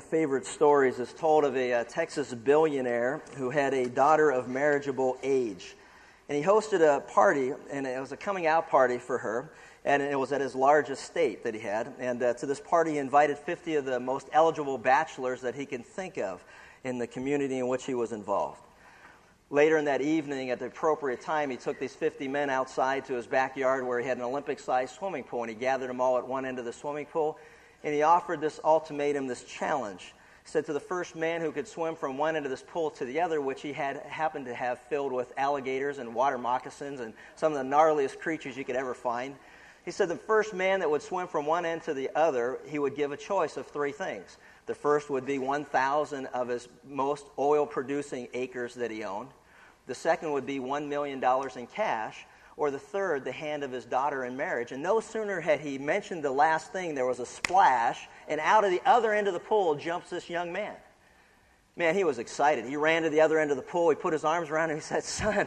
favorite stories is told of a, a, Texas billionaire who had a daughter of marriageable age. And he hosted a party, and it was a coming out party for her, and it was at his large estate that he had. And uh, to this party, he invited 50 of the most eligible bachelors that he can think of in the community in which he was involved. Later in that evening, at the appropriate time, he took these 50 men outside to his backyard where he had an Olympic sized swimming pool, and he gathered them all at one end of the swimming pool and he offered this ultimatum, this challenge. He said to the first man who could swim from one end of this pool to the other, which he had happened to have filled with alligators and water moccasins and some of the gnarliest creatures you could ever find. He said the first man that would swim from one end to the other, he would give a choice of three things. The first would be 1,000 of his most oil producing acres that he owned. The second would be $1 million in cash or the third, the hand of his daughter in marriage. And no sooner had he mentioned the last thing, there was a splash, and out of the other end of the pool jumps this young man. Man, he was excited. He ran to the other end of the pool. He put his arms around him. He said, Son,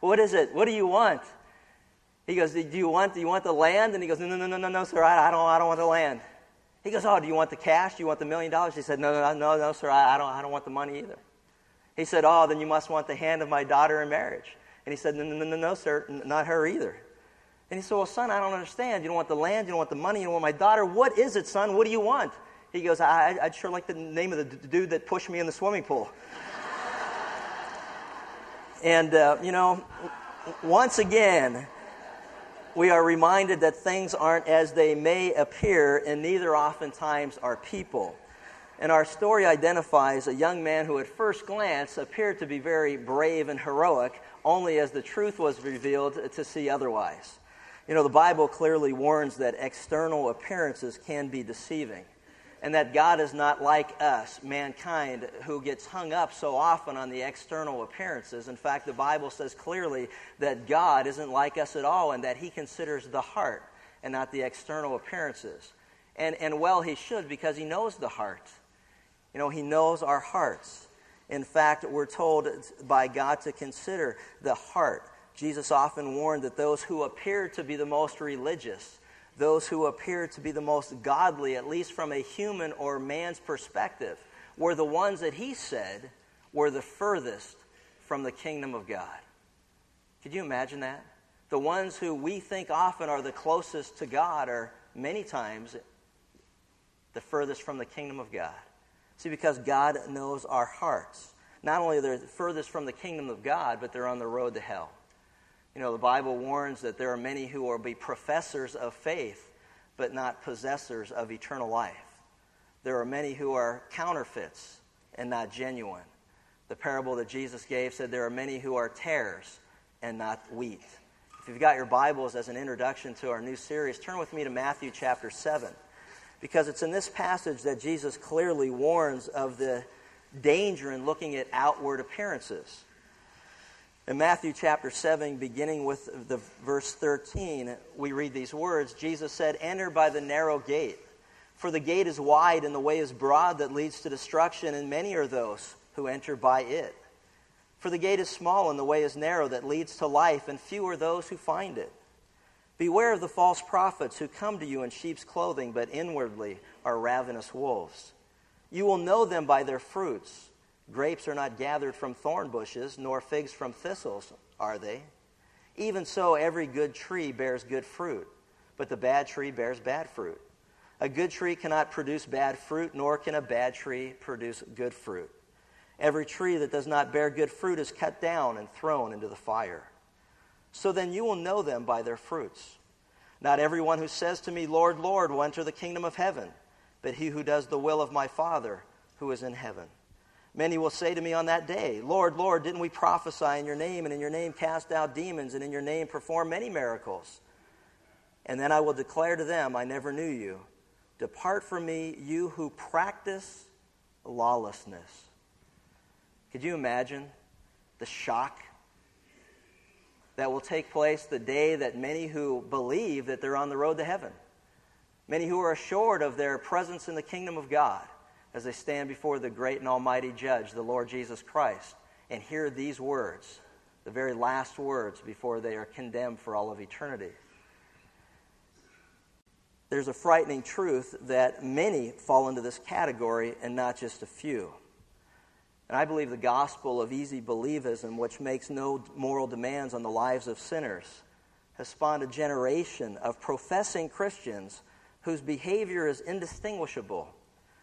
what is it? What do you want? He goes, Do you want, do you want the land? And he goes, No, no, no, no, no, no, sir. I, I, don't, I don't want the land. He goes, Oh, do you want the cash? Do you want the million dollars? He said, No, no, no, no, sir. I, I, don't, I don't want the money either. He said, Oh, then you must want the hand of my daughter in marriage. And he said, No, no, no, no, sir, not her either. And he said, Well, son, I don't understand. You don't want the land, you don't want the money, you don't want my daughter. What is it, son? What do you want? He goes, I, would sure like the name of the dude that pushed me in the swimming pool. and, uh, you know, once again, we are reminded that things aren't as they may appear, and neither oftentimes are people. And our story identifies a young man who, at first glance, appeared to be very brave and heroic, only as the truth was revealed to see otherwise. You know, the Bible clearly warns that external appearances can be deceiving, and that God is not like us, mankind, who gets hung up so often on the external appearances. In fact, the Bible says clearly that God isn't like us at all, and that He considers the heart and not the external appearances. And, and well, He should, because He knows the heart. You know, He knows our hearts. In fact, we're told by God to consider the heart. Jesus often warned that those who appear to be the most religious, those who appear to be the most godly, at least from a human or man's perspective, were the ones that he said were the furthest from the kingdom of God. Could you imagine that? The ones who we think often are the closest to God are many times the furthest from the kingdom of God. See, because God knows our hearts. Not only are they furthest from the kingdom of God, but they're on the road to hell. You know, the Bible warns that there are many who will be professors of faith, but not possessors of eternal life. There are many who are counterfeits and not genuine. The parable that Jesus gave said there are many who are tares and not wheat. If you've got your Bibles as an introduction to our new series, turn with me to Matthew chapter 7 because it's in this passage that Jesus clearly warns of the danger in looking at outward appearances. In Matthew chapter 7, beginning with the verse 13, we read these words Jesus said, Enter by the narrow gate, for the gate is wide and the way is broad that leads to destruction, and many are those who enter by it. For the gate is small and the way is narrow that leads to life, and few are those who find it. Beware of the false prophets who come to you in sheep's clothing, but inwardly are ravenous wolves. You will know them by their fruits. Grapes are not gathered from thorn bushes, nor figs from thistles, are they? Even so, every good tree bears good fruit, but the bad tree bears bad fruit. A good tree cannot produce bad fruit, nor can a bad tree produce good fruit. Every tree that does not bear good fruit is cut down and thrown into the fire. So then you will know them by their fruits. Not everyone who says to me, Lord, Lord, will enter the kingdom of heaven, but he who does the will of my Father who is in heaven. Many will say to me on that day, Lord, Lord, didn't we prophesy in your name, and in your name cast out demons, and in your name perform many miracles? And then I will declare to them, I never knew you. Depart from me, you who practice lawlessness. Could you imagine the shock that will take place the day that many who believe that they're on the road to heaven, many who are assured of their presence in the kingdom of God as they stand before the great and almighty judge, the Lord Jesus Christ, and hear these words, the very last words before they are condemned for all of eternity. there's a frightening truth that many fall into this category and not just a few. And I believe the gospel of easy believism, which makes no moral demands on the lives of sinners, has spawned a generation of professing Christians whose behavior is indistinguishable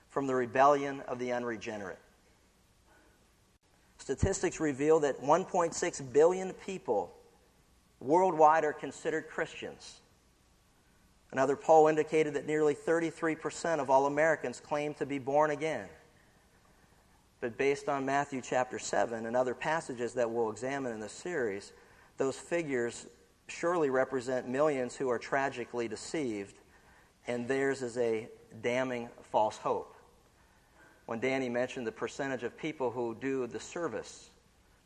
from the rebellion of the unregenerate. Statistics reveal that 1.6 billion people worldwide are considered Christians. Another poll indicated that nearly 33% of all Americans claim to be born again. But based on Matthew chapter 7 and other passages that we'll examine in this series, those figures surely represent millions who are tragically deceived, and theirs is a damning false hope. When Danny mentioned the percentage of people who do the service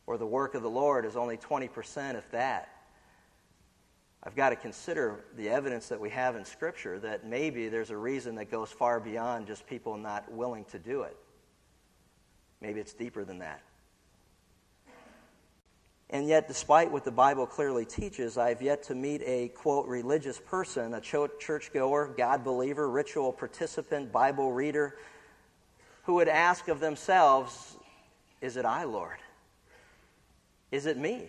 or the work of the Lord is only 20%, if that, I've got to consider the evidence that we have in Scripture that maybe there's a reason that goes far beyond just people not willing to do it. Maybe it's deeper than that. And yet, despite what the Bible clearly teaches, I've yet to meet a, quote, religious person, a churchgoer, God believer, ritual participant, Bible reader, who would ask of themselves, Is it I, Lord? Is it me?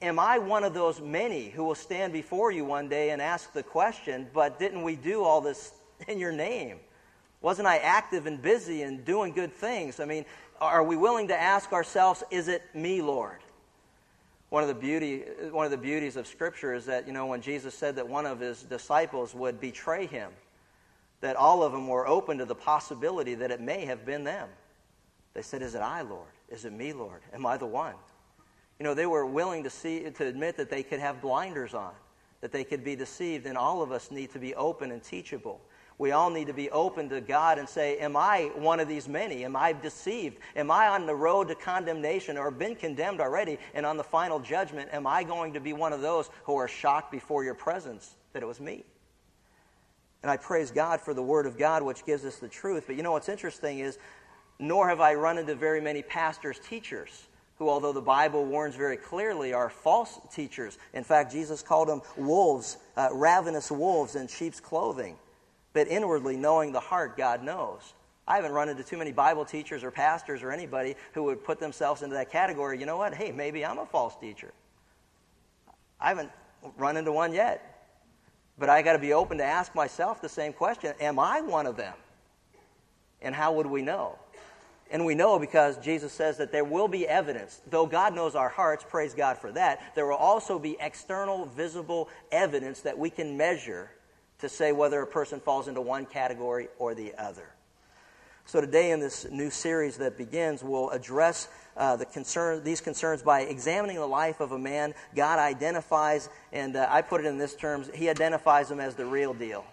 Am I one of those many who will stand before you one day and ask the question, But didn't we do all this in your name? Wasn't I active and busy and doing good things? I mean, are we willing to ask ourselves, is it me, Lord? One of the beauty, one of the beauties of Scripture is that you know when Jesus said that one of his disciples would betray him, that all of them were open to the possibility that it may have been them. They said, "Is it I, Lord? Is it me, Lord? Am I the one?" You know, they were willing to see to admit that they could have blinders on, that they could be deceived, and all of us need to be open and teachable. We all need to be open to God and say, Am I one of these many? Am I deceived? Am I on the road to condemnation or been condemned already? And on the final judgment, am I going to be one of those who are shocked before your presence that it was me? And I praise God for the Word of God, which gives us the truth. But you know what's interesting is, nor have I run into very many pastors, teachers, who, although the Bible warns very clearly, are false teachers. In fact, Jesus called them wolves, uh, ravenous wolves in sheep's clothing but inwardly knowing the heart, God knows. I haven't run into too many Bible teachers or pastors or anybody who would put themselves into that category. You know what? Hey, maybe I'm a false teacher. I haven't run into one yet. But I got to be open to ask myself the same question Am I one of them? And how would we know? And we know because Jesus says that there will be evidence. Though God knows our hearts, praise God for that, there will also be external, visible evidence that we can measure to say whether a person falls into one category or the other. So today in this new series that begins, we'll address uh, the concern, these concerns by examining the life of a man God identifies, and uh, I put it in this terms, he identifies him as the real deal.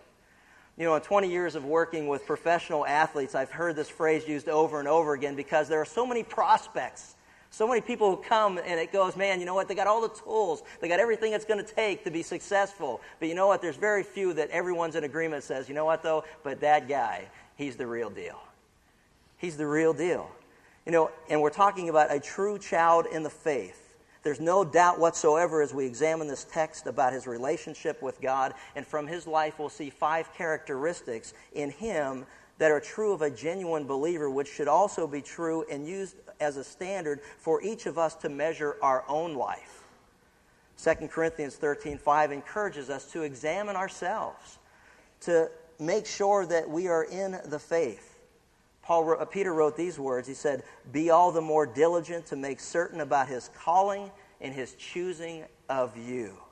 You know, in 20 years of working with professional athletes, I've heard this phrase used over and over again because there are so many prospects so many people come and it goes, man, you know what? They got all the tools. They got everything it's going to take to be successful. But you know what? There's very few that everyone's in agreement says, you know what, though? But that guy, he's the real deal. He's the real deal. You know, and we're talking about a true child in the faith. There's no doubt whatsoever as we examine this text about his relationship with God. And from his life, we'll see five characteristics in him that are true of a genuine believer, which should also be true and used as a standard for each of us to measure our own life. 2 Corinthians 13:5 encourages us to examine ourselves, to make sure that we are in the faith. Paul, uh, Peter wrote these words. He said, "Be all the more diligent to make certain about his calling and his choosing of you."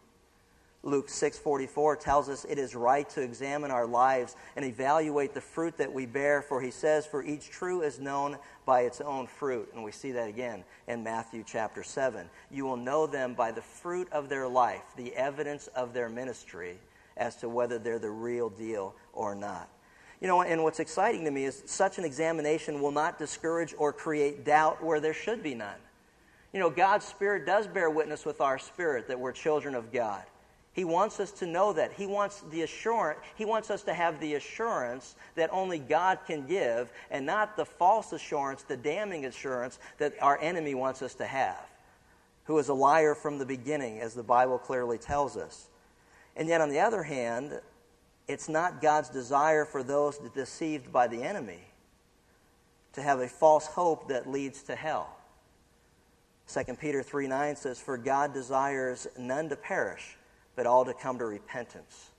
Luke 6:44 tells us it is right to examine our lives and evaluate the fruit that we bear for he says for each true is known by its own fruit. And we see that again in Matthew chapter 7 you will know them by the fruit of their life the evidence of their ministry as to whether they're the real deal or not. You know and what's exciting to me is such an examination will not discourage or create doubt where there should be none. You know God's spirit does bear witness with our spirit that we're children of God he wants us to know that. He wants the assurance, he wants us to have the assurance that only God can give and not the false assurance, the damning assurance that our enemy wants us to have, who is a liar from the beginning, as the Bible clearly tells us. And yet, on the other hand, it's not God's desire for those deceived by the enemy to have a false hope that leads to hell. 2 Peter 3 9 says, For God desires none to perish, but all to come to repentance.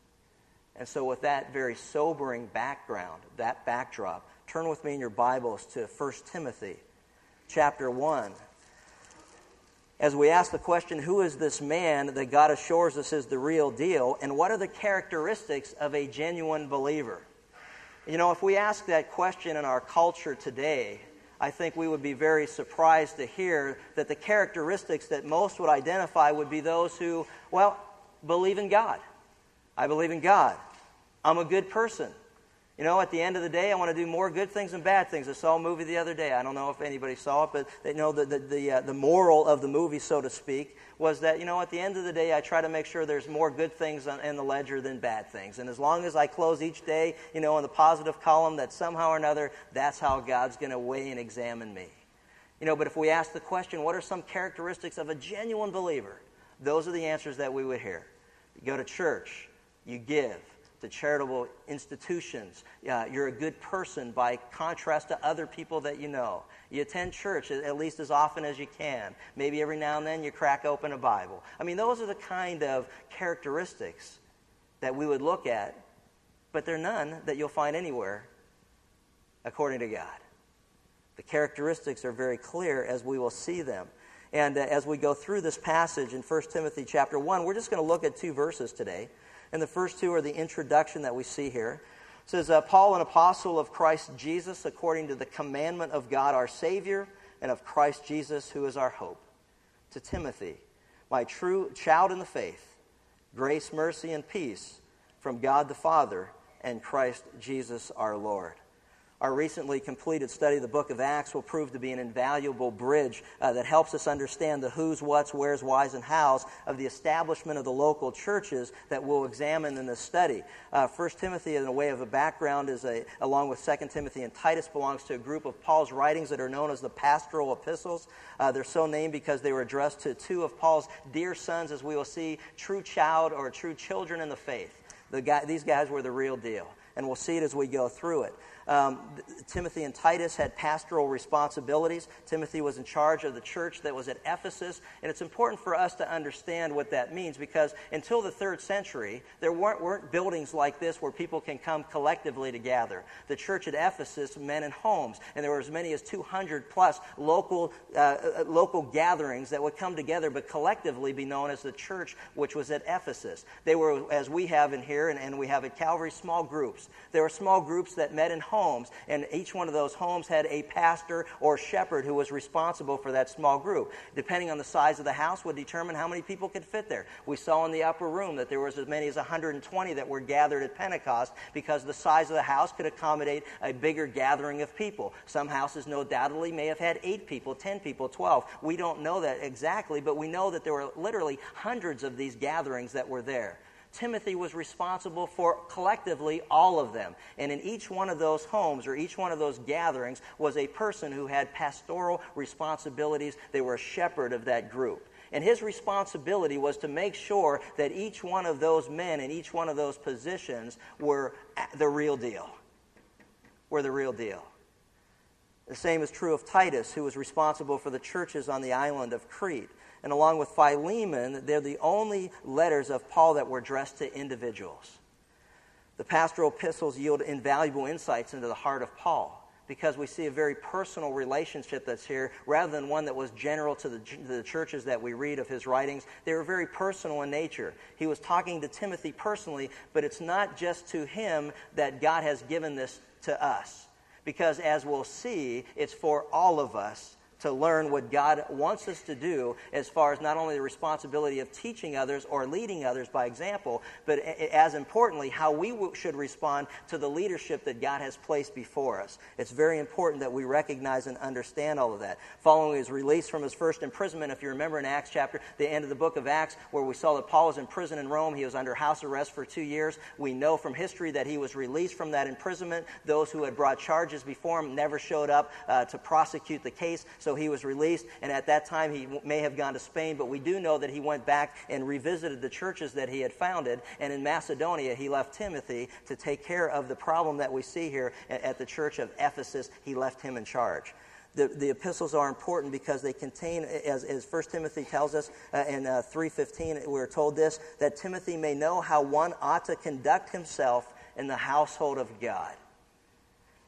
And so, with that very sobering background, that backdrop, turn with me in your Bibles to 1 Timothy chapter 1. As we ask the question, who is this man that God assures us is the real deal, and what are the characteristics of a genuine believer? You know, if we ask that question in our culture today, I think we would be very surprised to hear that the characteristics that most would identify would be those who, well, believe in God. I believe in God. I'm a good person. You know, at the end of the day, I want to do more good things than bad things. I saw a movie the other day. I don't know if anybody saw it, but they know the, the, the, uh, the moral of the movie, so to speak, was that, you know, at the end of the day, I try to make sure there's more good things in the ledger than bad things. And as long as I close each day, you know, in the positive column, that somehow or another, that's how God's going to weigh and examine me. You know, but if we ask the question, what are some characteristics of a genuine believer? Those are the answers that we would hear. You go to church, you give, to charitable institutions. Uh, you're a good person by contrast to other people that you know. You attend church at least as often as you can. Maybe every now and then you crack open a Bible. I mean, those are the kind of characteristics that we would look at, but they're none that you'll find anywhere according to God. The characteristics are very clear as we will see them. And uh, as we go through this passage in 1 Timothy chapter 1, we're just going to look at two verses today. And the first two are the introduction that we see here. It says, uh, Paul, an apostle of Christ Jesus, according to the commandment of God our Savior, and of Christ Jesus, who is our hope. To Timothy, my true child in the faith, grace, mercy, and peace from God the Father and Christ Jesus our Lord. Our recently completed study of the book of Acts will prove to be an invaluable bridge uh, that helps us understand the who's, what's, where's, why's, and how's of the establishment of the local churches that we'll examine in this study. Uh, 1 Timothy, in a way of a background, is a, along with 2 Timothy and Titus, belongs to a group of Paul's writings that are known as the pastoral epistles. Uh, they're so named because they were addressed to two of Paul's dear sons, as we will see, true child or true children in the faith. The guy, these guys were the real deal and we'll see it as we go through it. Um, Timothy and Titus had pastoral responsibilities. Timothy was in charge of the church that was at Ephesus, and it's important for us to understand what that means because until the third century, there weren't, weren't buildings like this where people can come collectively to gather. The church at Ephesus met in homes, and there were as many as 200 plus local, uh, uh, local gatherings that would come together but collectively be known as the church which was at Ephesus. They were, as we have in here, and, and we have at Calvary, small groups. There were small groups that met in homes, and each one of those homes had a pastor or shepherd who was responsible for that small group. Depending on the size of the house, would determine how many people could fit there. We saw in the upper room that there was as many as 120 that were gathered at Pentecost because the size of the house could accommodate a bigger gathering of people. Some houses, no doubtedly, may have had eight people, 10 people, 12. We don't know that exactly, but we know that there were literally hundreds of these gatherings that were there. Timothy was responsible for collectively all of them. And in each one of those homes or each one of those gatherings was a person who had pastoral responsibilities. They were a shepherd of that group. And his responsibility was to make sure that each one of those men in each one of those positions were the real deal. Were the real deal. The same is true of Titus, who was responsible for the churches on the island of Crete and along with Philemon, they're the only letters of Paul that were addressed to individuals. The pastoral epistles yield invaluable insights into the heart of Paul because we see a very personal relationship that's here rather than one that was general to the, to the, churches that we read of his writings. They were very personal in nature. He was talking to Timothy personally, but it's not just to him that God has given this to us. Because as we'll see, it's for all of us to learn what God wants us to do as far as not only the responsibility of teaching others or leading others by example, but as importantly, how we should respond to the leadership that God has placed before us. It's very important that we recognize and understand all of that. Following his release from his first imprisonment, if you remember in Acts chapter, the end of the book of Acts, where we saw that Paul was in prison in Rome, he was under house arrest for two years. We know from history that he was released from that imprisonment. Those who had brought charges before him never showed up uh, to prosecute the case. So he was released, and at that time he may have gone to Spain, but we do know that he went back and revisited the churches that he had founded. And in Macedonia, he left Timothy to take care of the problem that we see here at the church of Ephesus. He left him in charge the, the epistles are important because they contain, as, as 1 Timothy tells us uh, in uh, 3.15, we're told this, that Timothy may know how one ought to conduct himself in the household of God,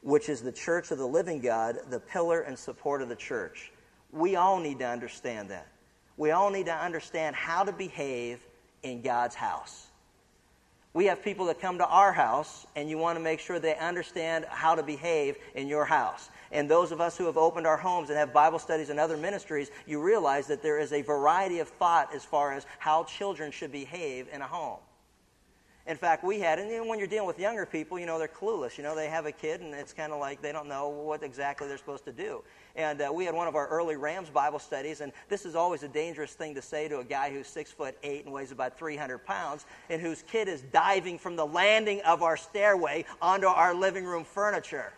which is the church of the living God, the pillar and support of the church. We all need to understand that. We all need to understand how to behave in God's house. We have people that come to our house, and you want to make sure they understand how to behave in your house. And those of us who have opened our homes and have Bible studies and other ministries, you realize that there is a variety of thought as far as how children should behave in a home. In fact, we had, and even when you're dealing with younger people, you know, they're clueless. You know, they have a kid, and it's kind of like they don't know what exactly they're supposed to do. And uh, we had one of our early Rams Bible studies, and this is always a dangerous thing to say to a guy who's six foot eight and weighs about 300 pounds, and whose kid is diving from the landing of our stairway onto our living room furniture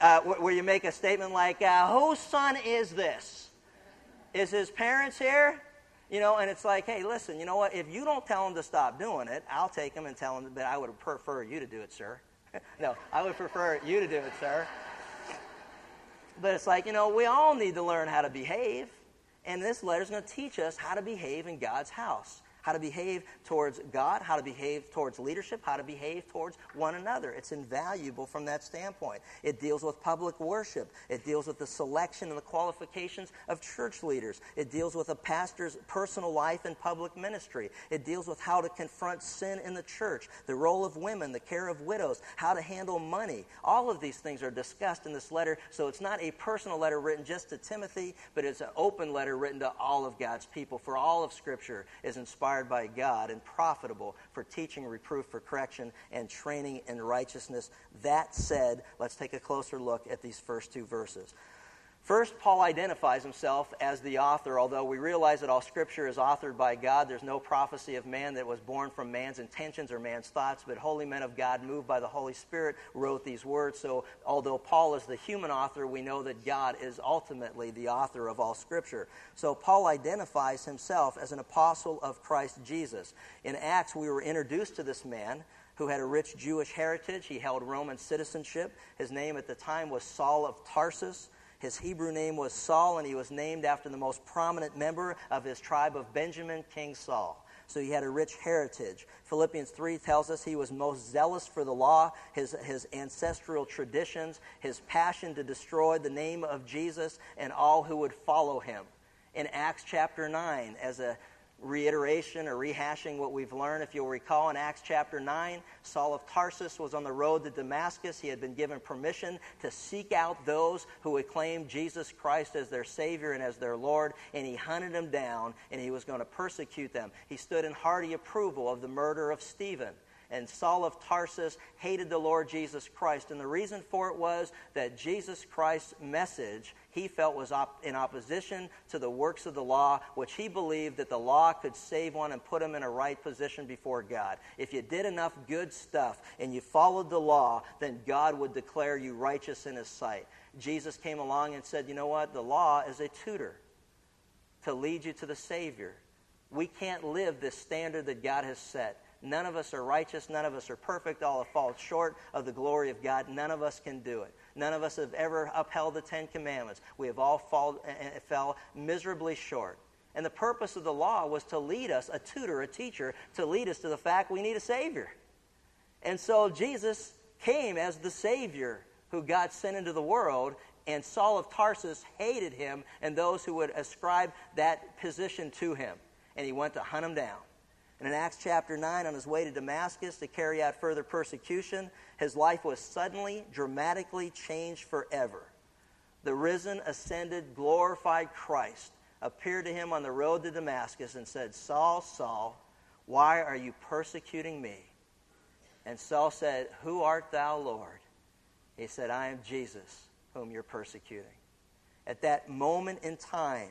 uh, where you make a statement like, uh, whose son is this? Is his parents here? You know, and it's like, hey, listen, you know what? If you don't tell him to stop doing it, I'll take him and tell him, that I would prefer you to do it, sir. no, I would prefer you to do it, sir. But it's like, you know, we all need to learn how to behave. And this letter is going to teach us how to behave in God's house how to behave towards God, how to behave towards leadership, how to behave towards one another. It's invaluable from that standpoint. It deals with public worship, it deals with the selection and the qualifications of church leaders, it deals with a pastor's personal life and public ministry, it deals with how to confront sin in the church, the role of women, the care of widows, how to handle money. All of these things are discussed in this letter, so it's not a personal letter written just to Timothy, but it's an open letter written to all of God's people. For all of Scripture is inspired inspired by God and profitable for teaching, reproof, for correction, and training in righteousness. That said, let's take a closer look at these first two verses. First, Paul identifies himself as the author, although we realize that all Scripture is authored by God. There's no prophecy of man that was born from man's intentions or man's thoughts, but holy men of God, moved by the Holy Spirit, wrote these words. So, although Paul is the human author, we know that God is ultimately the author of all Scripture. So, Paul identifies himself as an apostle of Christ Jesus. In Acts, we were introduced to this man who had a rich Jewish heritage. He held Roman citizenship. His name at the time was Saul of Tarsus. His Hebrew name was Saul, and he was named after the most prominent member of his tribe of Benjamin, King Saul. So he had a rich heritage. Philippians 3 tells us he was most zealous for the law, his, his ancestral traditions, his passion to destroy the name of Jesus and all who would follow him. In Acts chapter 9, as a reiteration or rehashing what we've learned. If you'll recall in Acts chapter 9, Saul of Tarsus was on the road to Damascus. He had been given permission to seek out those who would claim Jesus Christ as their Savior and as their Lord, and he hunted them down and he was going to persecute them. He stood in hearty approval of the murder of Stephen and Saul of Tarsus hated the Lord Jesus Christ. And the reason for it was that Jesus Christ's message he felt was op- in opposition to the works of the law, which he believed that the law could save one and put him in a right position before God. If you did enough good stuff and you followed the law, then God would declare you righteous in his sight. Jesus came along and said, You know what? The law is a tutor to lead you to the Savior. We can't live this standard that God has set. None of us are righteous. None of us are perfect. All have fallen short of the glory of God. None of us can do it. None of us have ever upheld the Ten Commandments. We have all fall, fell miserably short. And the purpose of the law was to lead us, a tutor, a teacher, to lead us to the fact we need a Savior. And so Jesus came as the Savior who God sent into the world, and Saul of Tarsus hated him and those who would ascribe that position to him. And he went to hunt him down. And in Acts chapter 9, on his way to Damascus to carry out further persecution, his life was suddenly, dramatically changed forever. The risen, ascended, glorified Christ appeared to him on the road to Damascus and said, Saul, Saul, why are you persecuting me? And Saul said, Who art thou, Lord? He said, I am Jesus, whom you're persecuting. At that moment in time,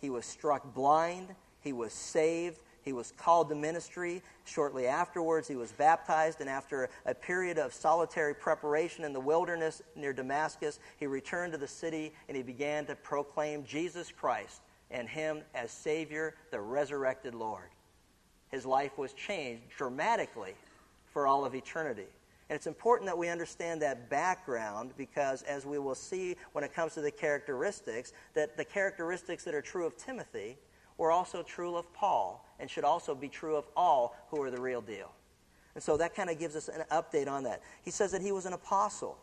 he was struck blind, he was saved, He was called to ministry. Shortly afterwards, he was baptized, and after a period of solitary preparation in the wilderness near Damascus, he returned to the city and he began to proclaim Jesus Christ and him as Savior, the resurrected Lord. His life was changed dramatically for all of eternity. And it's important that we understand that background because, as we will see when it comes to the characteristics, that the characteristics that are true of Timothy were also true of Paul and should also be true of all who are the real deal. And so that kind of gives us an update on that. He says that he was an apostle.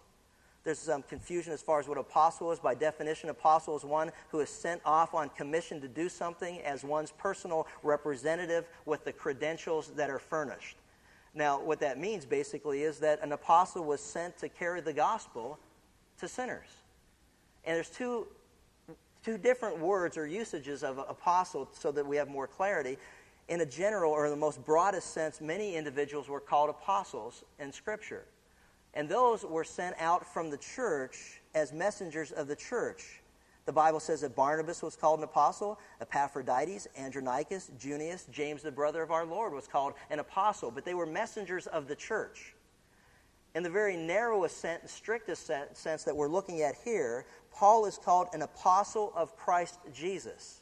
There's some confusion as far as what apostle is. By definition, apostle is one who is sent off on commission to do something as one's personal representative with the credentials that are furnished. Now, what that means basically is that an apostle was sent to carry the gospel to sinners. And there's two, two different words or usages of apostle so that we have more clarity. In a general or the most broadest sense, many individuals were called apostles in Scripture. And those were sent out from the church as messengers of the church. The Bible says that Barnabas was called an apostle, Epaphroditus, Andronicus, Junius, James, the brother of our Lord, was called an apostle, but they were messengers of the church. In the very narrowest sense, strictest sense that we're looking at here, Paul is called an apostle of Christ Jesus.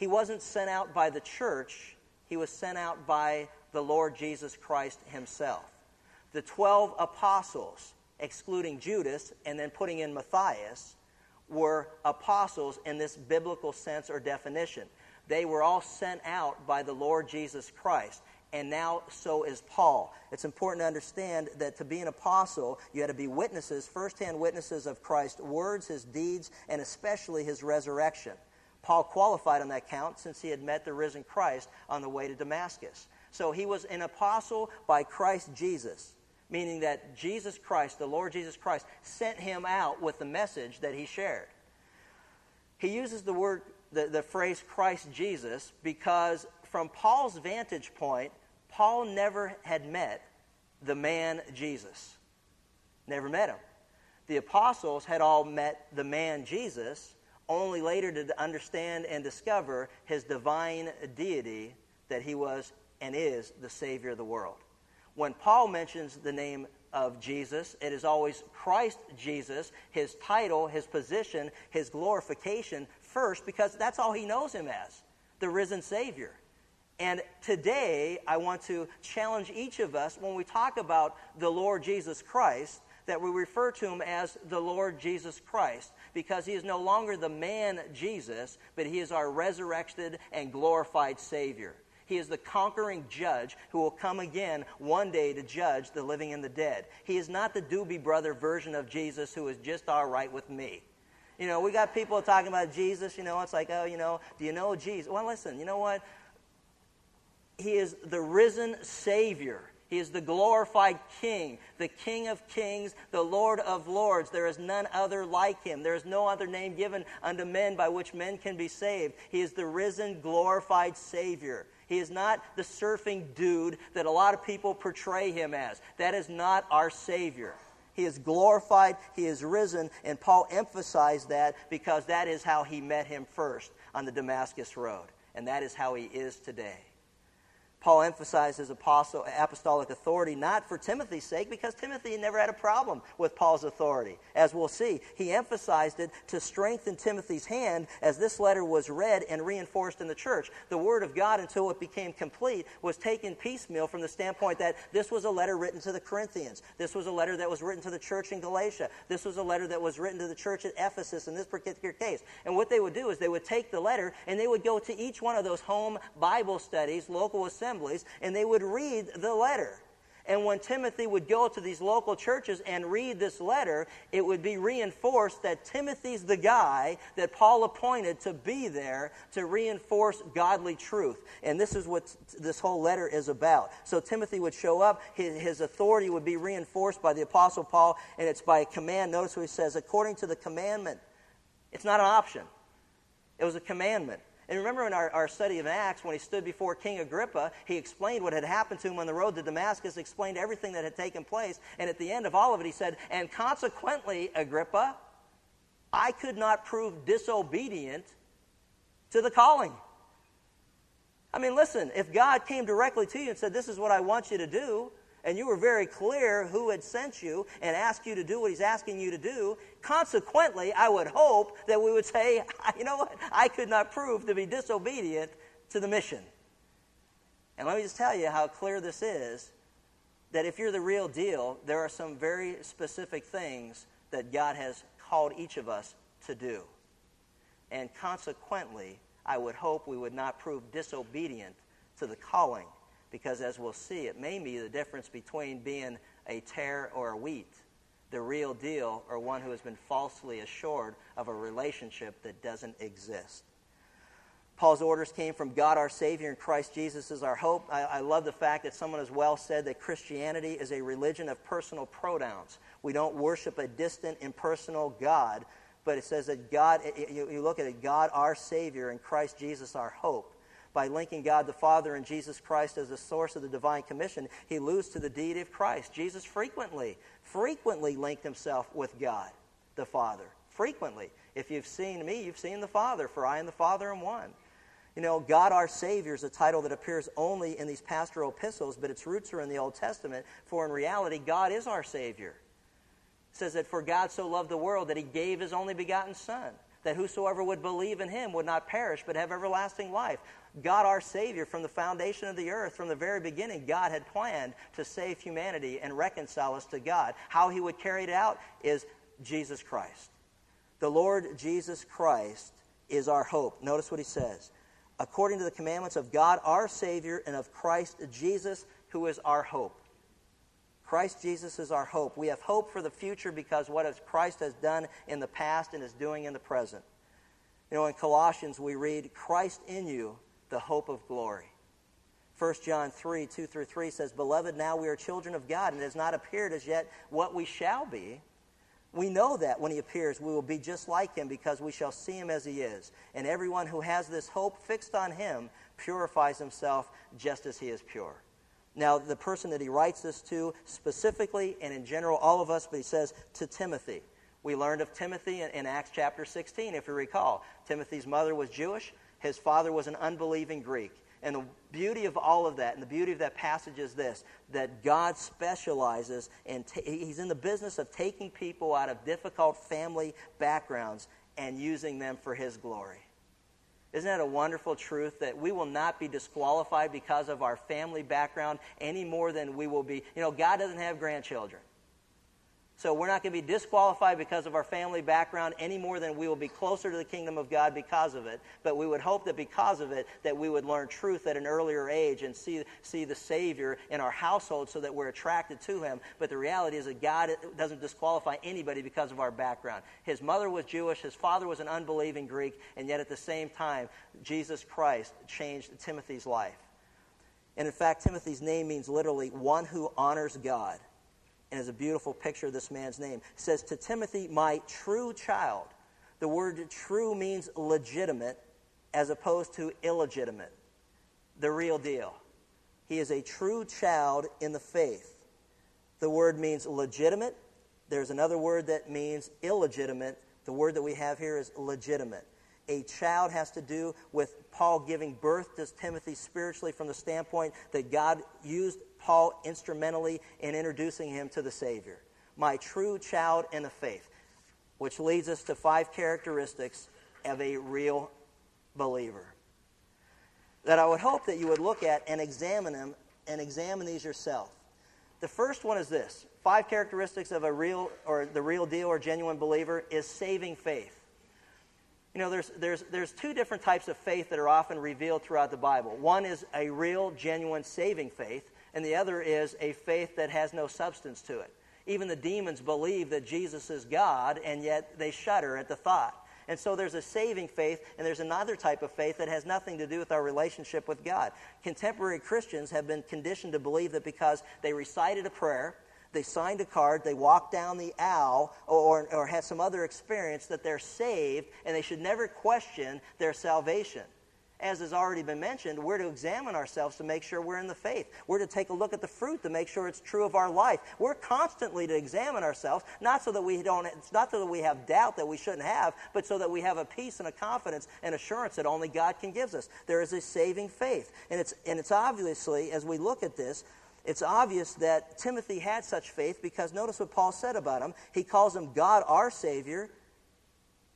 He wasn't sent out by the church, he was sent out by the Lord Jesus Christ himself. The 12 apostles, excluding Judas and then putting in Matthias, were apostles in this biblical sense or definition. They were all sent out by the Lord Jesus Christ. And now so is Paul. It's important to understand that to be an apostle, you had to be witnesses, firsthand witnesses of Christ's words, his deeds, and especially his resurrection. Paul qualified on that count since he had met the risen Christ on the way to Damascus. So he was an apostle by Christ Jesus meaning that Jesus Christ, the Lord Jesus Christ, sent him out with the message that he shared. He uses the word, the, the phrase Christ Jesus because, from Paul's vantage point, Paul never had met the man Jesus. Never met him. The apostles had all met the man Jesus, only later to understand and discover his divine deity that he was and is the Savior of the world when Paul mentions the name of Jesus, it is always Christ Jesus, his title, his position, his glorification first, because that's all he knows him as the risen Savior. And today, I want to challenge each of us when we talk about the Lord Jesus Christ that we refer to him as the Lord Jesus Christ because he is no longer the man Jesus, but he is our resurrected and glorified Savior. He is the conquering judge who will come again one day to judge the living and the dead. He is not the Doobie Brother version of Jesus who is just all right with me. You know, we got people talking about Jesus, you know, it's like, oh, you know, do you know Jesus? Well, listen, you know what? He is the risen Savior. He is the glorified King, the King of kings, the Lord of lords. There is none other like him. There is no other name given unto men by which men can be saved. He is the risen, glorified Savior. He is not the surfing dude that a lot of people portray him as. That is not our Savior. He is glorified, he is risen, and Paul emphasized that because that is how he met him first on the Damascus Road, and that is how he is today. Paul emphasized his apostle, apostolic authority not for Timothy's sake, because Timothy never had a problem with Paul's authority. As we'll see, he emphasized it to strengthen Timothy's hand as this letter was read and reinforced in the church. The Word of God, until it became complete, was taken piecemeal from the standpoint that this was a letter written to the Corinthians. This was a letter that was written to the church in Galatia. This was a letter that was written to the church at Ephesus in this particular case. And what they would do is they would take the letter and they would go to each one of those home Bible studies, local assemblies assemblies, and they would read the letter. And when Timothy would go to these local churches and read this letter, it would be reinforced that Timothy's the guy that Paul appointed to be there to reinforce godly truth. And this is what this whole letter is about. So Timothy would show up, his, his authority would be reinforced by the Apostle Paul, and it's by a command. Notice what he says according to the commandment. It's not an option, it was a commandment. And remember in our, our study of Acts, when he stood before King Agrippa, he explained what had happened to him on the road to Damascus, explained everything that had taken place. And at the end of all of it, he said, And consequently, Agrippa, I could not prove disobedient to the calling. I mean, listen, if God came directly to you and said, This is what I want you to do, and you were very clear who had sent you and asked you to do what he's asking you to do, consequently, I would hope that we would say, You know what? I could not prove to be disobedient to the mission. And let me just tell you how clear this is that if you're the real deal, there are some very specific things that God has called each of us to do. And consequently, I would hope we would not prove disobedient to the calling, because as we'll see, it may be the difference between being a tare or a wheat, the real deal, or one who has been falsely assured of a relationship that doesn't exist. Paul's orders came from God our Savior and Christ Jesus is our hope. I, I, love the fact that someone has well said that Christianity is a religion of personal pronouns. We don't worship a distant, impersonal God, but it says that God, you, you look at it, God our Savior and Christ Jesus our hope. By linking God the Father and Jesus Christ as the source of the divine commission, he alludes to the deity of Christ. Jesus frequently, frequently linked himself with God the Father. Frequently. If you've seen me, you've seen the Father, for I and the Father am one. You know, God our Savior is a title that appears only in these pastoral epistles, but its roots are in the Old Testament, for in reality, God is our Savior. It says that for God so loved the world that he gave his only begotten Son, that whosoever would believe in him would not perish, but have everlasting life. God our Savior, from the foundation of the earth, from the very beginning, God had planned to save humanity and reconcile us to God. How he would carry it out is Jesus Christ. The Lord Jesus Christ is our hope. Notice what he says according to the commandments of God our Savior and of Christ Jesus, who is our hope. Christ Jesus is our hope. We have hope for the future because what Christ has done in the past and is doing in the present. You know, in Colossians we read, Christ in you, the hope of glory. 1 John 3, 2 through 3 says, Beloved, now we are children of God, and it has not appeared as yet what we shall be. We know that when he appears, we will be just like him because we shall see him as he is. And everyone who has this hope fixed on him purifies himself just as he is pure. Now, the person that he writes this to specifically and in general, all of us, but he says to Timothy. We learned of Timothy in, in Acts chapter 16, if you recall. Timothy's mother was Jewish, his father was an unbelieving Greek. And the beauty of all of that, and the beauty of that passage is this that God specializes and ta- He's in the business of taking people out of difficult family backgrounds and using them for His glory. Isn't that a wonderful truth that we will not be disqualified because of our family background any more than we will be? You know, God doesn't have grandchildren. So we're not going to be disqualified because of our family background any more than we will be closer to the kingdom of God because of it. But we would hope that because of it, that we would learn truth at an earlier age and see, see the Savior in our household so that we're attracted to Him. But the reality is that God doesn't disqualify anybody because of our background. His mother was Jewish, his father was an unbelieving Greek, and yet at the same time, Jesus Christ changed Timothy's life. And in fact, Timothy's name means literally one who honors God and is a beautiful picture of this man's name. It says, To Timothy, my true child. The word true means legitimate as opposed to illegitimate. The real deal. He is a true child in the faith. The word means legitimate. There's another word that means illegitimate. The word that we have here is legitimate. A child has to do with Paul giving birth to Timothy spiritually from the standpoint that God used Paul instrumentally in introducing him to the Savior. My true child in the faith, which leads us to five characteristics of a real believer. That I would hope that you would look at and examine them and examine these yourself. The first one is this five characteristics of a real or the real deal or genuine believer is saving faith. You know, there's, there's, there's two different types of faith that are often revealed throughout the Bible. One is a real, genuine, saving faith, and the other is a faith that has no substance to it. Even the demons believe that Jesus is God, and yet they shudder at the thought. And so there's a saving faith, and there's another type of faith that has nothing to do with our relationship with God. Contemporary Christians have been conditioned to believe that because they recited a prayer, they signed a card, they walked down the aisle, or, or had some other experience, that they're saved, and they should never question their salvation. As has already been mentioned, we're to examine ourselves to make sure we're in the faith. We're to take a look at the fruit to make sure it's true of our life. We're constantly to examine ourselves, not so that we don't, not so that we have doubt that we shouldn't have, but so that we have a peace and a confidence and assurance that only God can give us. There is a saving faith. And it's, and it's obviously, as we look at this, it's obvious that Timothy had such faith because notice what Paul said about him. He calls him God our Savior,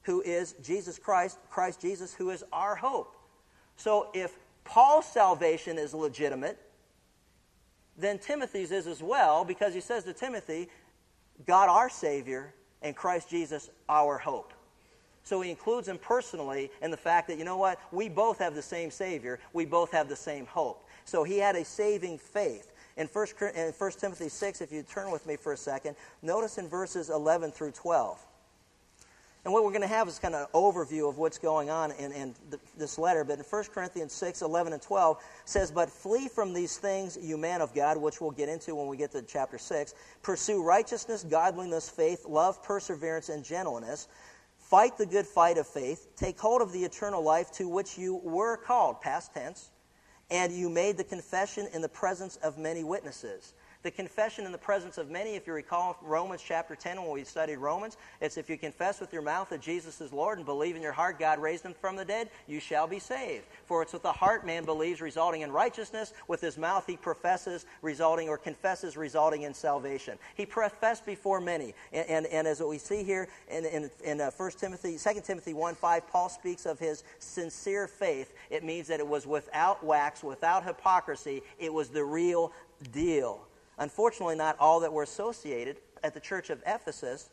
who is Jesus Christ, Christ Jesus, who is our hope. So if Paul's salvation is legitimate, then Timothy's is as well because he says to Timothy, God our Savior and Christ Jesus our hope. So he includes him personally in the fact that, you know what, we both have the same Savior, we both have the same hope. So he had a saving faith. In 1, in 1 Timothy 6, if you turn with me for a second, notice in verses 11 through 12. And what we're going to have is kind of an overview of what's going on in, in this letter. But in 1 Corinthians 6, 11, and 12 says, But flee from these things, you man of God, which we'll get into when we get to chapter 6. Pursue righteousness, godliness, faith, love, perseverance, and gentleness. Fight the good fight of faith. Take hold of the eternal life to which you were called, past tense, and you made the confession in the presence of many witnesses. The confession in the presence of many, if you recall Romans chapter 10 when we studied Romans, it's if you confess with your mouth that Jesus is Lord and believe in your heart God raised him from the dead, you shall be saved. For it's with the heart man believes, resulting in righteousness. With his mouth he professes, resulting or confesses, resulting in salvation. He professed before many. And, and, and as we see here in, in, in uh, 1 Timothy, 2 Timothy 1 5, Paul speaks of his sincere faith. It means that it was without wax, without hypocrisy. It was the real deal. Unfortunately, not all that were associated at the church of Ephesus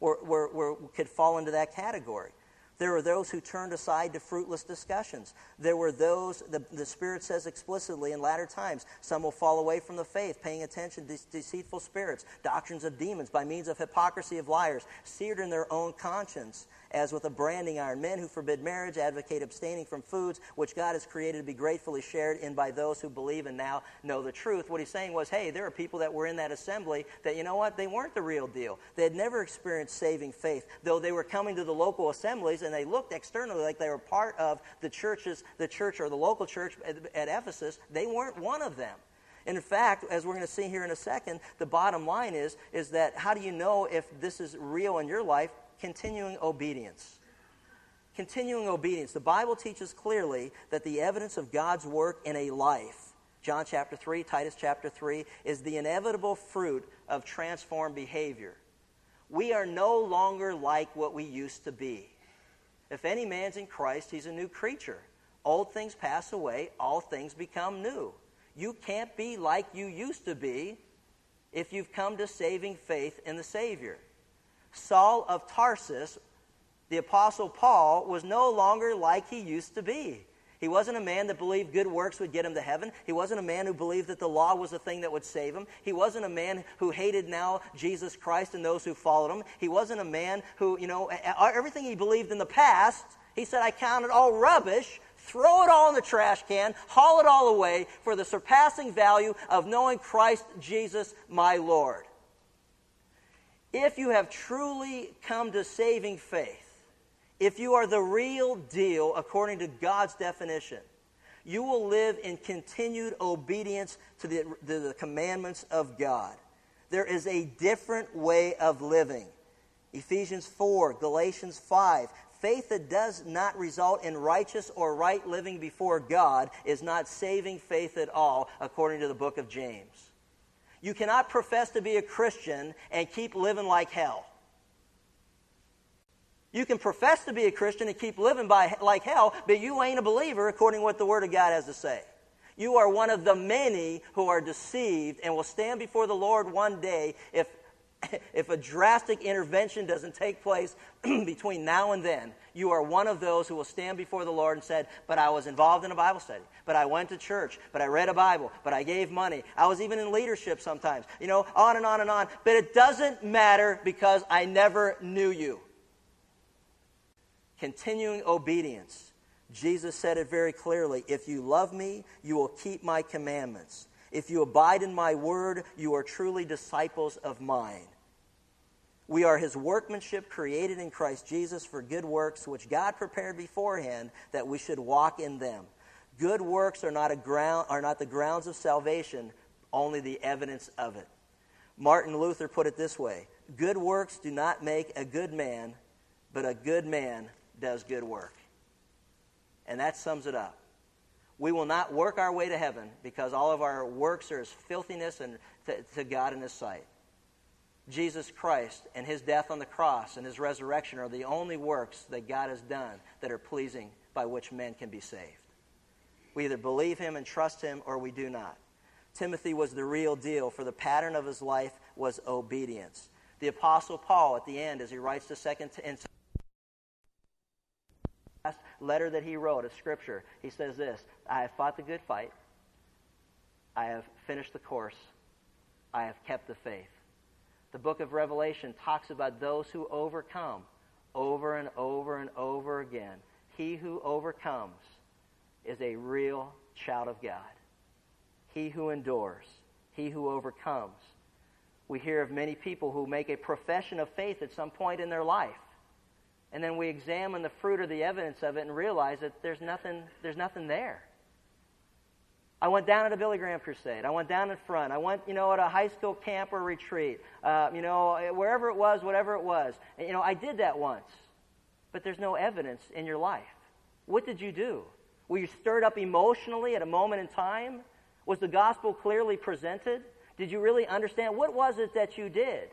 were, were, were, could fall into that category. There were those who turned aside to fruitless discussions. There were those, the, the Spirit says explicitly in latter times, some will fall away from the faith, paying attention to deceitful spirits, doctrines of demons, by means of hypocrisy of liars, seared in their own conscience as with a branding iron. Men who forbid marriage advocate abstaining from foods which God has created to be gratefully shared in by those who believe and now know the truth. What he's saying was, hey, there are people that were in that assembly that, you know what, they weren't the real deal. They had never experienced saving faith. Though they were coming to the local assemblies and they looked externally like they were part of the churches, the church or the local church at, at Ephesus, they weren't one of them. In fact, as we're going to see here in a second, the bottom line is, is that how do you know if this is real in your life? Continuing obedience. Continuing obedience. The Bible teaches clearly that the evidence of God's work in a life, John chapter 3, Titus chapter 3, is the inevitable fruit of transformed behavior. We are no longer like what we used to be. If any man's in Christ, he's a new creature. Old things pass away, all things become new. You can't be like you used to be if you've come to saving faith in the Savior. Saul of Tarsus, the Apostle Paul, was no longer like he used to be. He wasn't a man that believed good works would get him to heaven. He wasn't a man who believed that the law was the thing that would save him. He wasn't a man who hated now Jesus Christ and those who followed him. He wasn't a man who, you know, everything he believed in the past, he said, I count it all rubbish. Throw it all in the trash can, haul it all away for the surpassing value of knowing Christ Jesus, my Lord. If you have truly come to saving faith, if you are the real deal according to God's definition, you will live in continued obedience to the, to the commandments of God. There is a different way of living. Ephesians 4, Galatians 5. Faith that does not result in righteous or right living before God is not saving faith at all, according to the book of James. You cannot profess to be a Christian and keep living like hell. You can profess to be a Christian and keep living by, like hell, but you ain't a believer according to what the Word of God has to say. You are one of the many who are deceived and will stand before the Lord one day if if a drastic intervention doesn't take place between now and then, you are one of those who will stand before the Lord and said, But I was involved in a Bible study, but I went to church, but I read a Bible, but I gave money. I was even in leadership sometimes, you know, on and on and on. But it doesn't matter because I never knew you. Continuing obedience. Jesus said it very clearly If you love me, you will keep my commandments. If you abide in my word, you are truly disciples of mine. We are his workmanship created in Christ Jesus for good works, which God prepared beforehand that we should walk in them. Good works are not, ground, are not the grounds of salvation, only the evidence of it. Martin Luther put it this way Good works do not make a good man, but a good man does good work. And that sums it up. We will not work our way to heaven because all of our works are as filthiness and to, to God in His sight. Jesus Christ and His death on the cross and His resurrection are the only works that God has done that are pleasing by which men can be saved. We either believe Him and trust Him or we do not. Timothy was the real deal, for the pattern of his life was obedience. The Apostle Paul, at the end, as he writes the second and letter that he wrote of Scripture, he says this I have fought the good fight, I have finished the course, I have kept the faith. The book of Revelation talks about those who overcome over and over and over again. He who overcomes is a real child of God. He who endures, he who overcomes. We hear of many people who make a profession of faith at some point in their life. And then we examine the fruit or the evidence of it and realize that there's nothing, there's nothing there. I went down at a Billy Graham crusade. I went down in front. I went, you know, at a high school camp or retreat. Uh, you know, wherever it was, whatever it was. And, you know, I did that once. But there's no evidence in your life. What did you do? Were you stirred up emotionally at a moment in time? Was the gospel clearly presented? Did you really understand? What was it that you did?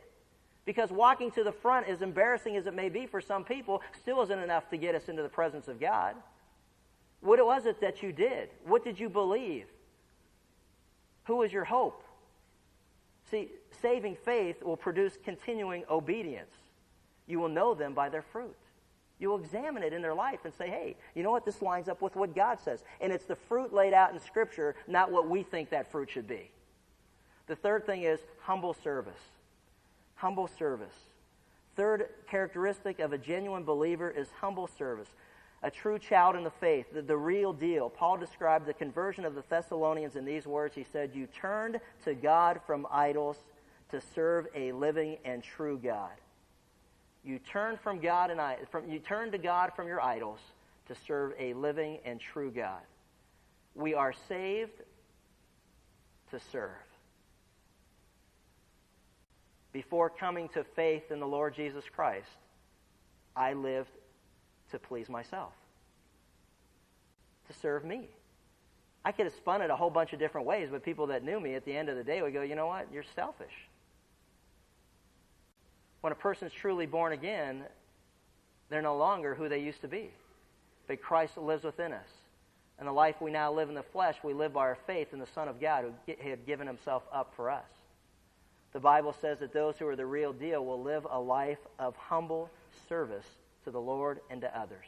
Because walking to the front, as embarrassing as it may be for some people, still isn't enough to get us into the presence of God. What was it that you did? What did you believe? Who was your hope? See, saving faith will produce continuing obedience. You will know them by their fruit. You will examine it in their life and say, hey, you know what? This lines up with what God says. And it's the fruit laid out in Scripture, not what we think that fruit should be. The third thing is humble service. Humble service. Third characteristic of a genuine believer is humble service. A true child in the faith, the, the real deal. Paul described the conversion of the Thessalonians in these words. He said, You turned to God from idols to serve a living and true God. You turned from God and I, from, you turn to God from your idols to serve a living and true God. We are saved to serve. Before coming to faith in the Lord Jesus Christ, I lived to please myself, to serve me. I could have spun it a whole bunch of different ways, but people that knew me at the end of the day would go, you know what? You're selfish when a person's truly born again, they're no longer who they used to be. But Christ lives within us. And the life we now live in the flesh, we live by our faith in the Son of God who had given himself up for us. The Bible says that those who are the real deal will live a life of humble service to the Lord and to others.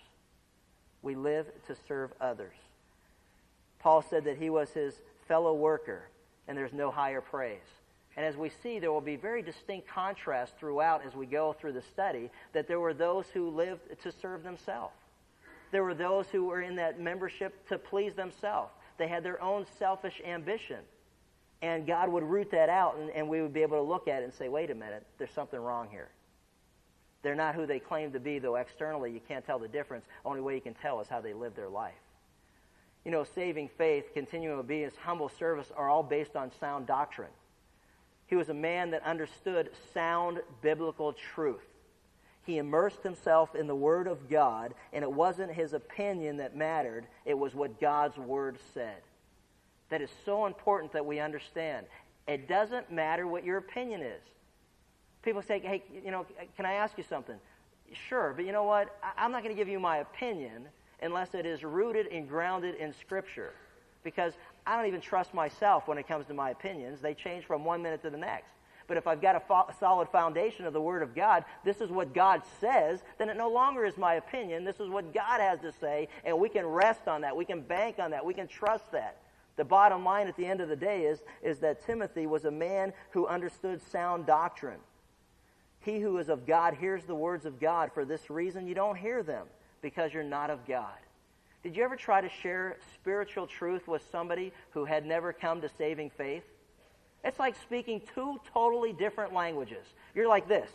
We live to serve others. Paul said that he was his fellow worker, and there's no higher praise. And as we see, there will be very distinct contrast throughout as we go through the study that there were those who lived to serve themselves. There were those who were in that membership to please themselves. They had their own selfish ambition. And God would root that out, and, and we would be able to look at it and say, wait a minute, there's something wrong here. They're not who they claim to be, though externally you can't tell the difference. Only way you can tell is how they live their life. You know, saving faith, continuing obedience, humble service are all based on sound doctrine. He was a man that understood sound biblical truth. He immersed himself in the Word of God, and it wasn't his opinion that mattered, it was what God's Word said. That is so important that we understand. It doesn't matter what your opinion is. People say, hey, you know, can I ask you something? Sure, but you know what? I'm not going to give you my opinion unless it is rooted and grounded in Scripture. Because I don't even trust myself when it comes to my opinions. They change from one minute to the next. But if I've got a fo- solid foundation of the Word of God, this is what God says, then it no longer is my opinion. This is what God has to say, and we can rest on that. We can bank on that. We can trust that. The bottom line at the end of the day is, is that Timothy was a man who understood sound doctrine. He who is of God hears the words of God. For this reason, you don't hear them, because you're not of God. Did you ever try to share spiritual truth with somebody who had never come to saving faith? It's like speaking two totally different languages. You're like this,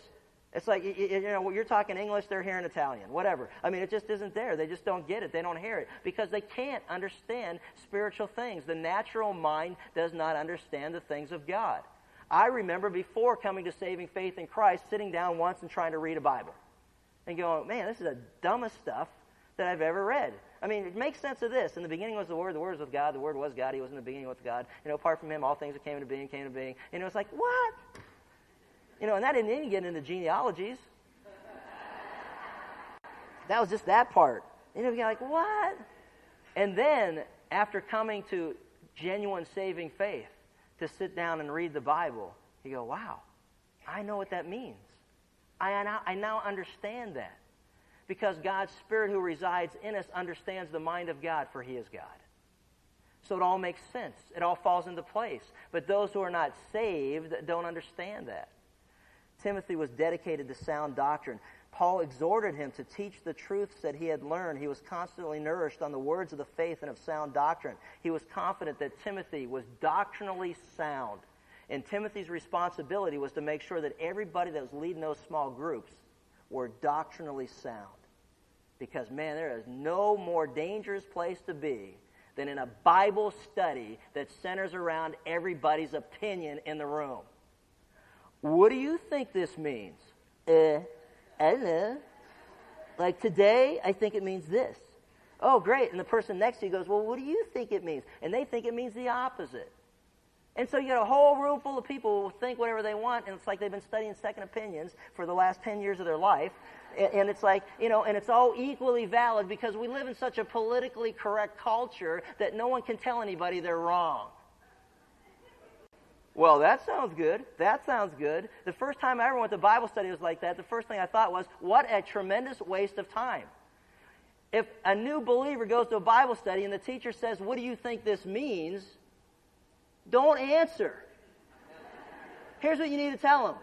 It's like, you know, you're talking English, they're hearing Italian, whatever. I mean, it just isn't there. They just don't get it. They don't hear it because they can't understand spiritual things. The natural mind does not understand the things of God. I remember before coming to saving faith in Christ, sitting down once and trying to read a Bible and going, man, this is the dumbest stuff that I've ever read. I mean, it makes sense of this. In the beginning was the Word, the Word was with God, the Word was God, He was in the beginning with God. You know, apart from Him, all things that came into being came into being. And it was like, what? You know, and that didn't even get into genealogies. That was just that part. You know, you're like, what? And then, after coming to genuine saving faith, to sit down and read the Bible, you go, wow, I know what that means. I now, I now understand that. Because God's Spirit who resides in us understands the mind of God, for He is God. So it all makes sense. It all falls into place. But those who are not saved don't understand that. Timothy was dedicated to sound doctrine. Paul exhorted him to teach the truths that he had learned. He was constantly nourished on the words of the faith and of sound doctrine. He was confident that Timothy was doctrinally sound. And Timothy's responsibility was to make sure that everybody that was leading those small groups were doctrinally sound. Because, man, there is no more dangerous place to be than in a Bible study that centers around everybody's opinion in the room. What do you think this means? Uh, I don't know. Like today, I think it means this. Oh, great. And the person next to you goes, Well, what do you think it means? And they think it means the opposite. And so you got a whole room full of people who will think whatever they want, and it's like they've been studying second opinions for the last 10 years of their life. And it's like, you know, and it's all equally valid because we live in such a politically correct culture that no one can tell anybody they're wrong. Well, that sounds good. That sounds good. The first time I ever went to Bible study was like that. The first thing I thought was, what a tremendous waste of time. If a new believer goes to a Bible study and the teacher says, What do you think this means? Don't answer. Here's what you need to tell them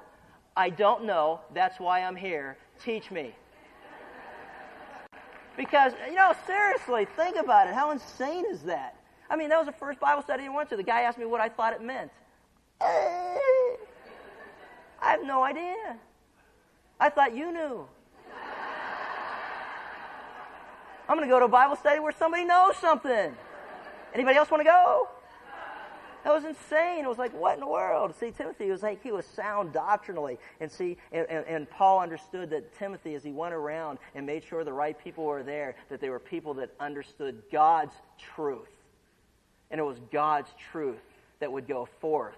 I don't know. That's why I'm here. Teach me. Because, you know, seriously, think about it. How insane is that? I mean, that was the first Bible study I went to. The guy asked me what I thought it meant. I have no idea. I thought you knew. I'm going to go to a Bible study where somebody knows something. Anybody else want to go? That was insane. It was like, what in the world? See, Timothy was like, he was sound doctrinally. And see, and, and, and, Paul understood that Timothy, as he went around and made sure the right people were there, that they were people that understood God's truth. And it was God's truth that would go forth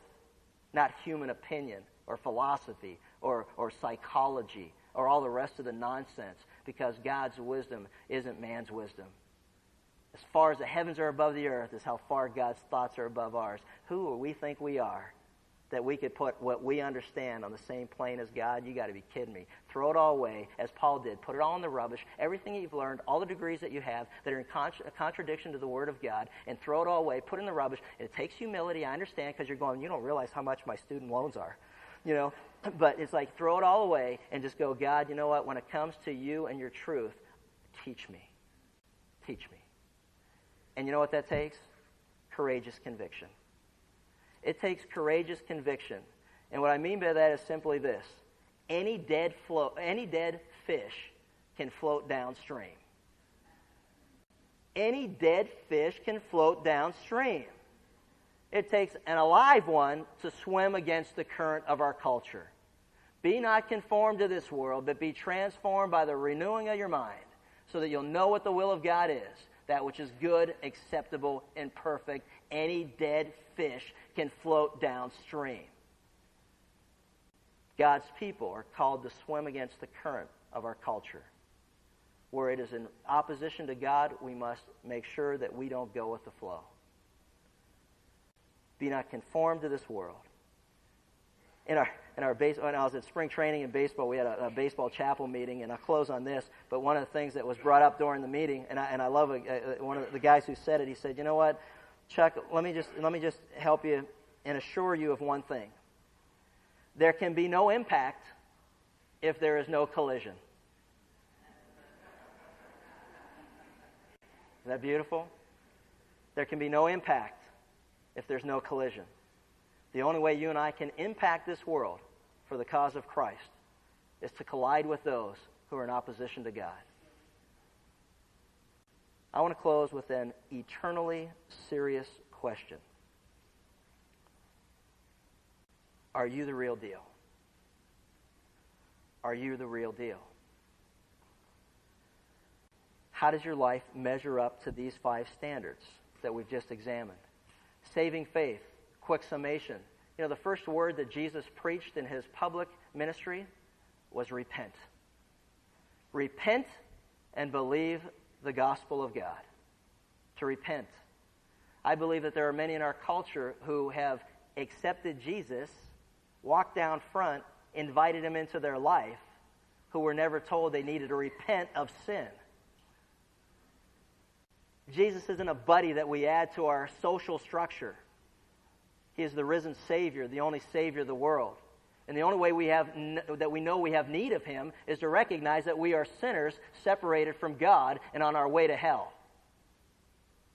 not human opinion or philosophy or, or psychology or all the rest of the nonsense, because God's wisdom isn't man's wisdom. As far as the heavens are above the earth is how far God's thoughts are above ours. Who we think we are? That we could put what we understand on the same plane as God, you got to be kidding me. Throw it all away, as Paul did. Put it all in the rubbish. Everything you've learned, all the degrees that you have that are in contra- contradiction to the Word of God, and throw it all away. Put it in the rubbish. It takes humility. I understand because you're going, you don't realize how much my student loans are. You know, but it's like throw it all away and just go, God, you know what? When it comes to you and your truth, teach me. Teach me. And you know what that takes? Courageous conviction. It takes courageous conviction. And what I mean by that is simply this any dead, float, any dead fish can float downstream. Any dead fish can float downstream. It takes an alive one to swim against the current of our culture. Be not conformed to this world, but be transformed by the renewing of your mind, so that you'll know what the will of God is, that which is good, acceptable, and perfect. Any dead fish can float downstream. God's people are called to swim against the current of our culture. Where it is in opposition to God, we must make sure that we don't go with the flow. Be not conformed to this world. In our, in our base, when I was at spring training in baseball, we had a, a, baseball chapel meeting, and I'll close on this. But one of the things that was brought up during the meeting, and I, and I love a, a, one of the guys who said it, he said, You know what? Chuck, let me just let me just help you and assure you of one thing. There can be no impact if there is no collision. Is that beautiful? There can be no impact if there's no collision. The only way you and I can impact this world for the cause of Christ is to collide with those who are in opposition to God. I want to close with an eternally serious question Are you the real deal? Are you the real deal? How does your life measure up to these five standards that we've just examined? Saving faith, quick summation. You know, the first word that Jesus preached in his public ministry was repent. Repent and believe the gospel of God. To repent. I believe that there are many in our culture who have accepted Jesus, walked down front, invited him into their life, who were never told they needed to repent of sin. Jesus isn't a buddy that we add to our social structure. He is the risen Savior, the only Savior of the world. And the only way we have that we know we have need of him is to recognize that we are sinners separated from God and on our way to hell.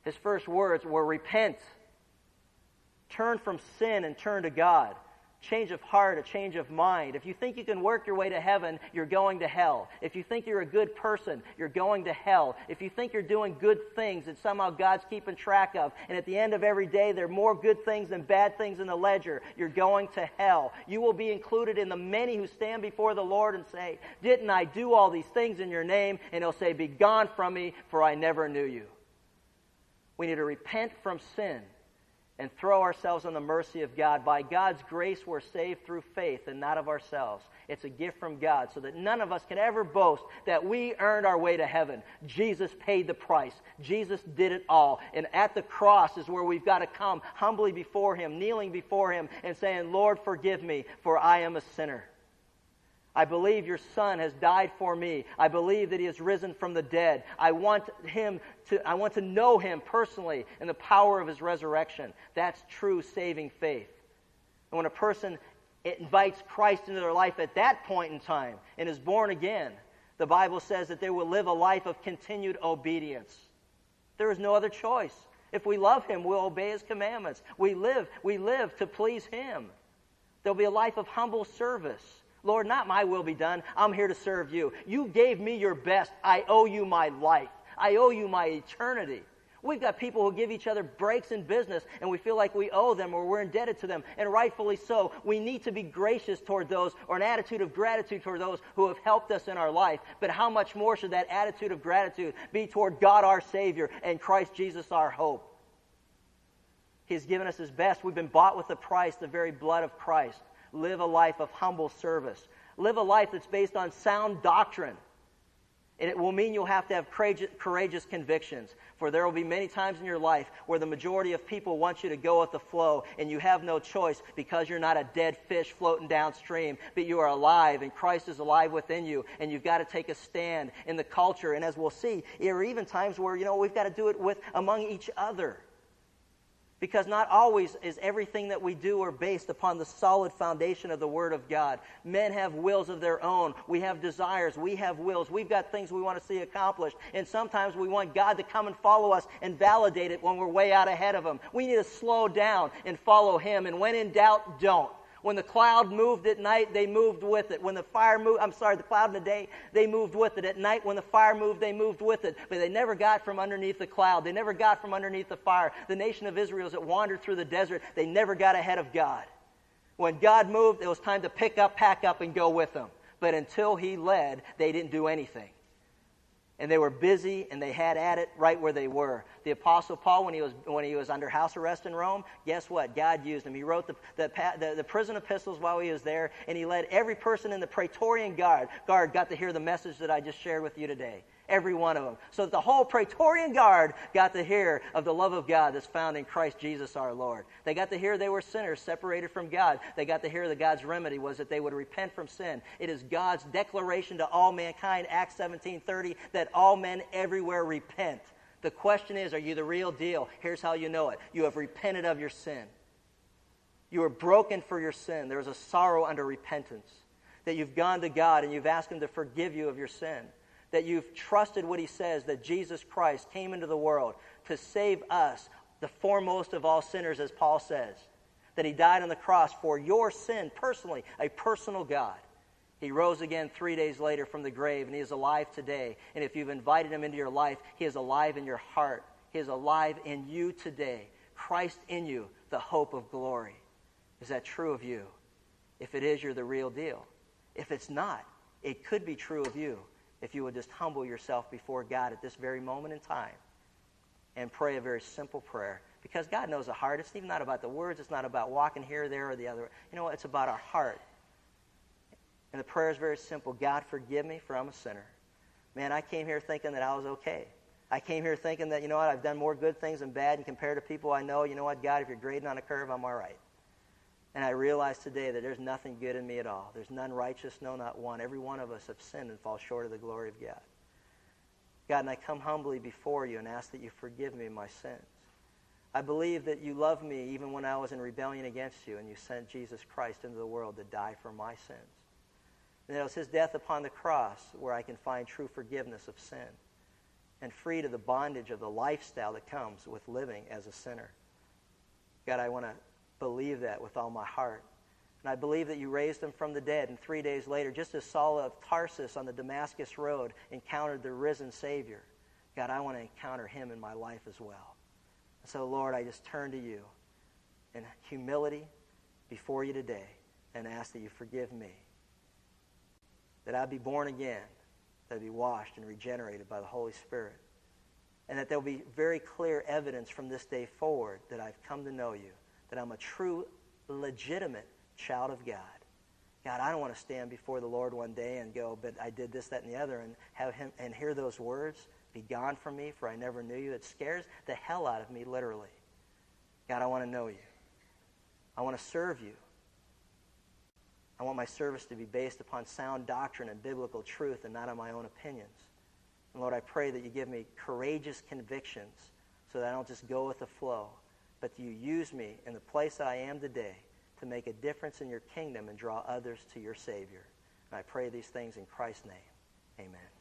His first words were repent. Turn from sin and turn to God change of heart, a change of mind. If you think you can work your way to heaven, you're going to hell. If you think you're a good person, you're going to hell. If you think you're doing good things that somehow God's keeping track of, and at the end of every day there are more good things than bad things in the ledger, you're going to hell. You will be included in the many who stand before the Lord and say, Didn't I do all these things in your name? And he'll say, Be gone from me, for I never knew you. We need to repent from sin and throw ourselves on the mercy of God. By God's grace, we're saved through faith and not of ourselves. It's a gift from God so that none of us can ever boast that we earned our way to heaven. Jesus paid the price. Jesus did it all. And at the cross is where we've got to come humbly before Him, kneeling before Him, and saying, Lord, forgive me, for I am a sinner. I believe your son has died for me. I believe that he has risen from the dead. I want him to, I want to know him personally and the power of his resurrection. That's true saving faith. And when a person invites Christ into their life at that point in time and is born again, the Bible says that they will live a life of continued obedience. There is no other choice. If we love him, we'll obey his commandments. We live, we live to please him. There'll be a life of humble service. Lord, not my will be done. I'm here to serve you. You gave me your best. I owe you my life. I owe you my eternity. We've got people who give each other breaks in business and we feel like we owe them or we're indebted to them, and rightfully so. We need to be gracious toward those or an attitude of gratitude toward those who have helped us in our life. But how much more should that attitude of gratitude be toward God our Savior and Christ Jesus our hope? He's given us His best. We've been bought with a price, the very blood of Christ live a life of humble service. Live a life that's based on sound doctrine. And it will mean you'll have to have courageous convictions. For there will be many times in your life where the majority of people want you to go with the flow, and you have no choice because you're not a dead fish floating downstream, but you are alive, and Christ is alive within you, and you've got to take a stand in the culture. And as we'll see, there are even times where, you know, we've got to do it with among each other. Because not always is everything that we do are based upon the solid foundation of the Word of God. Men have wills of their own. We have desires. We have wills. We've got things we want to see accomplished. And sometimes we want God to come and follow us and validate it when we're way out ahead of Him. We need to slow down and follow Him. And when in doubt, don't. When the cloud moved at night, they moved with it. When the fire moved, I'm sorry, the cloud in the day, they moved with it. At night, when the fire moved, they moved with it. But they never got from underneath the cloud. They never got from underneath the fire. The nation of Israel, as it wandered through the desert, they never got ahead of God. When God moved, it was time to pick up, pack up, and go with Him. But until He led, they didn't do anything and they were busy and they had at it right where they were. The Apostle Paul, when he was, when he was under house arrest in Rome, guess what? God used him. He wrote the, the, the, the prison epistles while he was there, and he led every person in the Praetorian Guard, guard got to hear the message that I just shared with you today every one of them. So that the whole Praetorian Guard got to hear of the love of God that's found in Christ Jesus our Lord. They got to hear they were sinners separated from God. They got to hear that God's remedy was that they would repent from sin. It is God's declaration to all mankind, Acts 17:30, that all men everywhere repent. The question is, are you the real deal? Here's how you know it. You have repented of your sin. You are broken for your sin. There is a sorrow under repentance. That you've gone to God and you've asked Him to forgive you of your sin that you've trusted what he says that Jesus Christ came into the world to save us, the foremost of all sinners, as Paul says. That he died on the cross for your sin personally, a personal God. He rose again three days later from the grave, and He is alive today. And if you've invited Him into your life, He is alive in your heart. He is alive in you today. Christ in you, the hope of glory. Is that true of you? If it is, you're the real deal. If it's not, it could be true of you if you would just humble yourself before God at this very moment in time and pray a very simple prayer. Because God knows the heart. It's even not about the words, it's not about walking here, there, or the other. Way. You know, what? it's about our heart. And the prayer is very simple God, forgive me, for I'm a sinner. Man, I came here thinking that I was okay. I came here thinking that, you know what, I've done more good things than bad, and compared to people I know, you know what, God, if you're grading on a curve, I'm all right. And I realize today that there's nothing good in me at all. There's none righteous, no, not one. Every one of us have sinned and fall short of the glory of God. God, and I come humbly before you and ask that you forgive me my sins. I believe that you love me even when I was in rebellion against you, and you sent Jesus Christ into the world to die for my sins. And it was his death upon the cross where I can find true forgiveness of sin and free to the bondage of the lifestyle that comes with living as a sinner. God, I want to believe that with all my heart. And I believe that you raised him from the dead, and three days later, just as Saul of Tarsus on the Damascus Road encountered the risen Savior, God, I want to encounter him in my life as well. And so, Lord, I just turn to you in humility before you today and ask that you forgive me. That I be born again, that I be washed and regenerated by the Holy Spirit. And that there will be very clear evidence from this day forward that I've come to know you that I'm a true, legitimate child of God. God, I don't want to stand before the Lord one day and go, but I did this, that, and the other, and have him and hear those words, be gone from me, for I never knew you. It scares the hell out of me, literally. God, I want to know you. I want to serve you. I want my service to be based upon sound doctrine and biblical truth and not on my own opinions. And Lord, I pray that you give me courageous convictions so that I don't just go with the flow, but you use me in the place I am today to make a difference in your kingdom and draw others to your Savior. And I pray these things in Christ's name. Amen.